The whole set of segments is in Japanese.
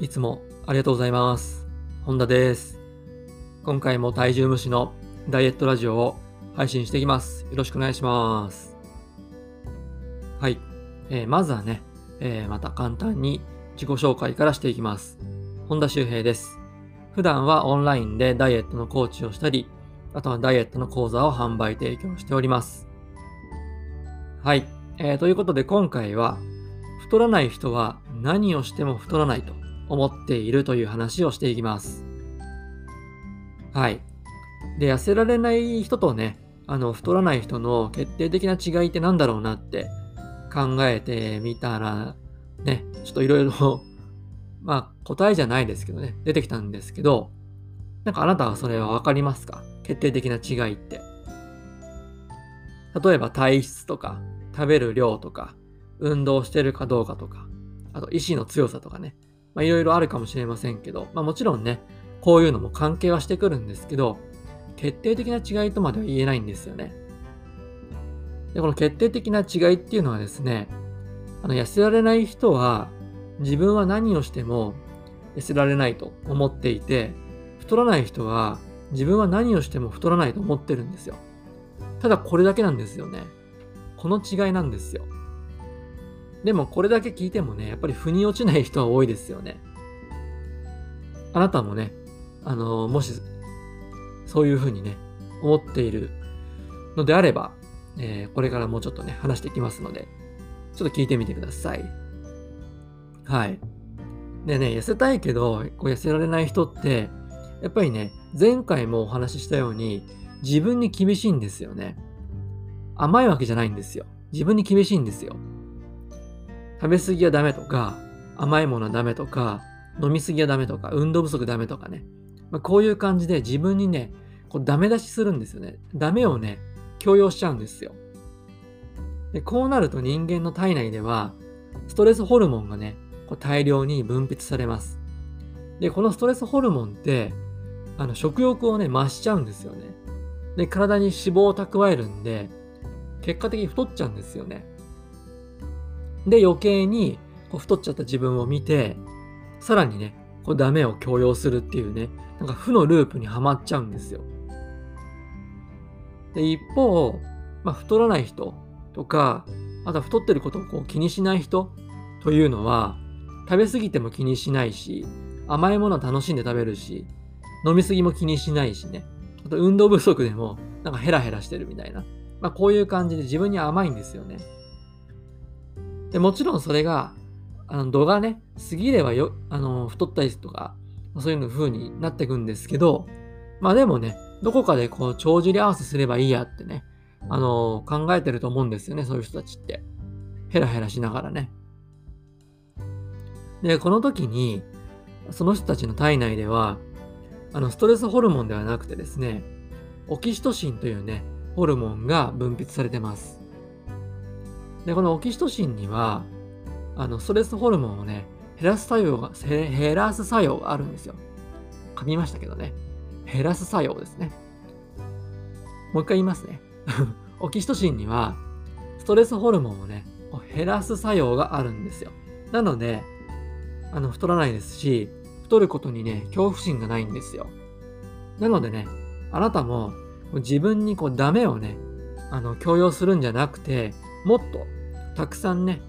いつもありがとうございます。本田です。今回も体重無視のダイエットラジオを配信していきます。よろしくお願いします。はい。えーまずはね、えーまた簡単に自己紹介からしていきます。本田修平です。普段はオンラインでダイエットのコーチをしたり、あとはダイエットの講座を販売提供しております。はい。えーということで今回は、太らない人は何をしても太らないと思っているという話をしていきます。はい。で、痩せられない人とね、あの、太らない人の決定的な違いって何だろうなって考えてみたら、ね、ちょっといろいろ、まあ、答えじゃないですけどね、出てきたんですけど、なんかあなたはそれはわかりますか？決定的な違いって。例えば体質とか、食べる量とか、運動してるかどうかとか、あと意志の強さとかね、まあいろいろあるかもしれませんけど、まあもちろんね、こういうのも関係はしてくるんですけど、決定的な違いとまでは言えないんですよね。で、この決定的な違いっていうのはですね、あの、痩せられない人は、自分は何をしても痩せられないと思っていて、太らない人は、自分は何をしても太らないと思ってるんですよ。ただこれだけなんですよね。この違いなんですよ。でもこれだけ聞いてもね、やっぱり腑に落ちない人は多いですよね。あなたもね、あのもし、そういうふうにね、思っているのであれば、えーこれからもうちょっとね、話していきますので、ちょっと聞いてみてください。はい。でね、痩せたいけど、こう痩せられない人って、やっぱりね、前回もお話ししたように、自分に厳しいんですよね。甘いわけじゃないんですよ。自分に厳しいんですよ。食べ過ぎはダメとか、甘いものはダメとか、飲み過ぎはダメとか、運動不足ダメとかね。まあ、こういう感じで自分にね、こうダメ出しするんですよね。ダメをね、強要しちゃうんですよ。で、こうなると人間の体内では、ストレスホルモンがね、こう大量に分泌されます。で、このストレスホルモンって、あの、食欲をね、増しちゃうんですよね。で、体に脂肪を蓄えるんで、結果的に太っちゃうんですよね。で、余計にこう太っちゃった自分を見て、さらにね、こうダメを強要するっていうね、なんか負のループにはまっちゃうんですよ。で、一方、まあ、太らない人とか、あとは太ってることをこう気にしない人というのは、食べ過ぎても気にしないし、甘いものは楽しんで食べるし、飲み過ぎも気にしないしね。あと運動不足でもなんかヘラヘラしてるみたいな。まあこういう感じで自分に甘いんですよね。でもちろんそれが、あの度がね、過ぎればよ、あの、太ったりとか、そういう風になっていくんですけど、まあでもね、どこかでこう、帳尻合わせすればいいやってね、あの、考えてると思うんですよね、そういう人たちって。ヘラヘラしながらね。で、この時に、その人たちの体内では、あの、ストレスホルモンではなくてですね、オキシトシンというね、ホルモンが分泌されてます。で、このオキシトシンには、あの、ストレスホルモンをね、減らす作用が、減らす作用があるんですよ。噛みましたけどね。減らす作用ですね。もう一回言いますね。オキシトシンには、ストレスホルモンをね、減らす作用があるんですよ。なので、あの、太らないですし、太ることにね、恐怖心がないんですよ。なのでね、あなたも自分にこうダメをね、あの、強要するんじゃなくて、もっとたくさんね、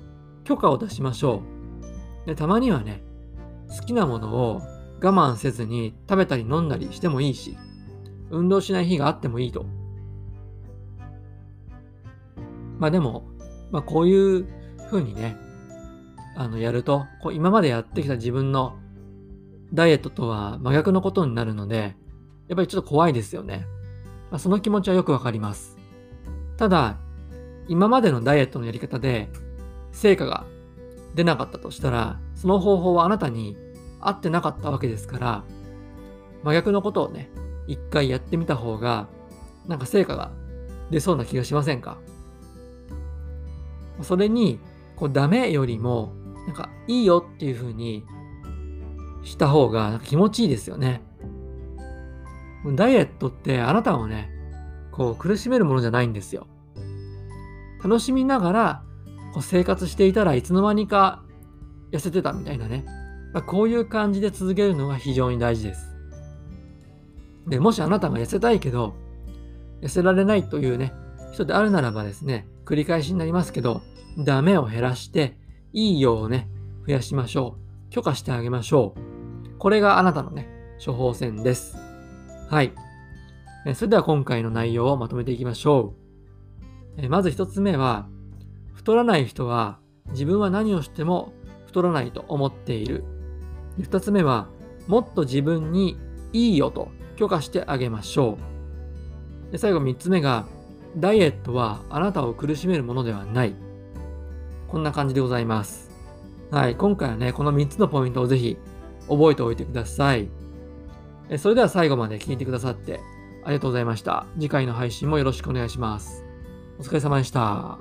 許可を出しましょう。で、たまにはね、好きなものを我慢せずに食べたり飲んだりしてもいいし、運動しない日があってもいいと。まあでも、まあこういう風にね、あの、やると、こう今までやってきた自分のダイエットとは真逆のことになるので、やっぱりちょっと怖いですよね。まあ、その気持ちはよくわかります。ただ、今までのダイエットのやり方で成果が出なかったとしたら、その方法はあなたに合ってなかったわけですから、真逆のことをね、一回やってみた方が、なんか成果が出そうな気がしませんか？それに、こうダメよりも、なんかいいよっていう風にした方がなんか気持ちいいですよね。ダイエットってあなたをね、こう苦しめるものじゃないんですよ。楽しみながらこう生活していたらいつの間にか痩せてたみたいなね。まあ、こういう感じで続けるのが非常に大事です。でもしあなたが痩せたいけど、痩せられないというね、人であるならばですね、繰り返しになりますけど、ダメを減らして、いいよをね、増やしましょう。許可してあげましょう。これがあなたのね、処方箋です。はい。それでは今回の内容をまとめていきましょう。まず一つ目は、太らない人は自分は何をしても太らないと思っている。二つ目は、もっと自分にいいよと許可してあげましょう。で最後三つ目が、ダイエットはあなたを苦しめるものではない。こんな感じでございます。はい、今回はね、この3つのポイントをぜひ覚えておいてください。それでは最後まで聞いてくださってありがとうございました。次回の配信もよろしくお願いします。お疲れ様でした。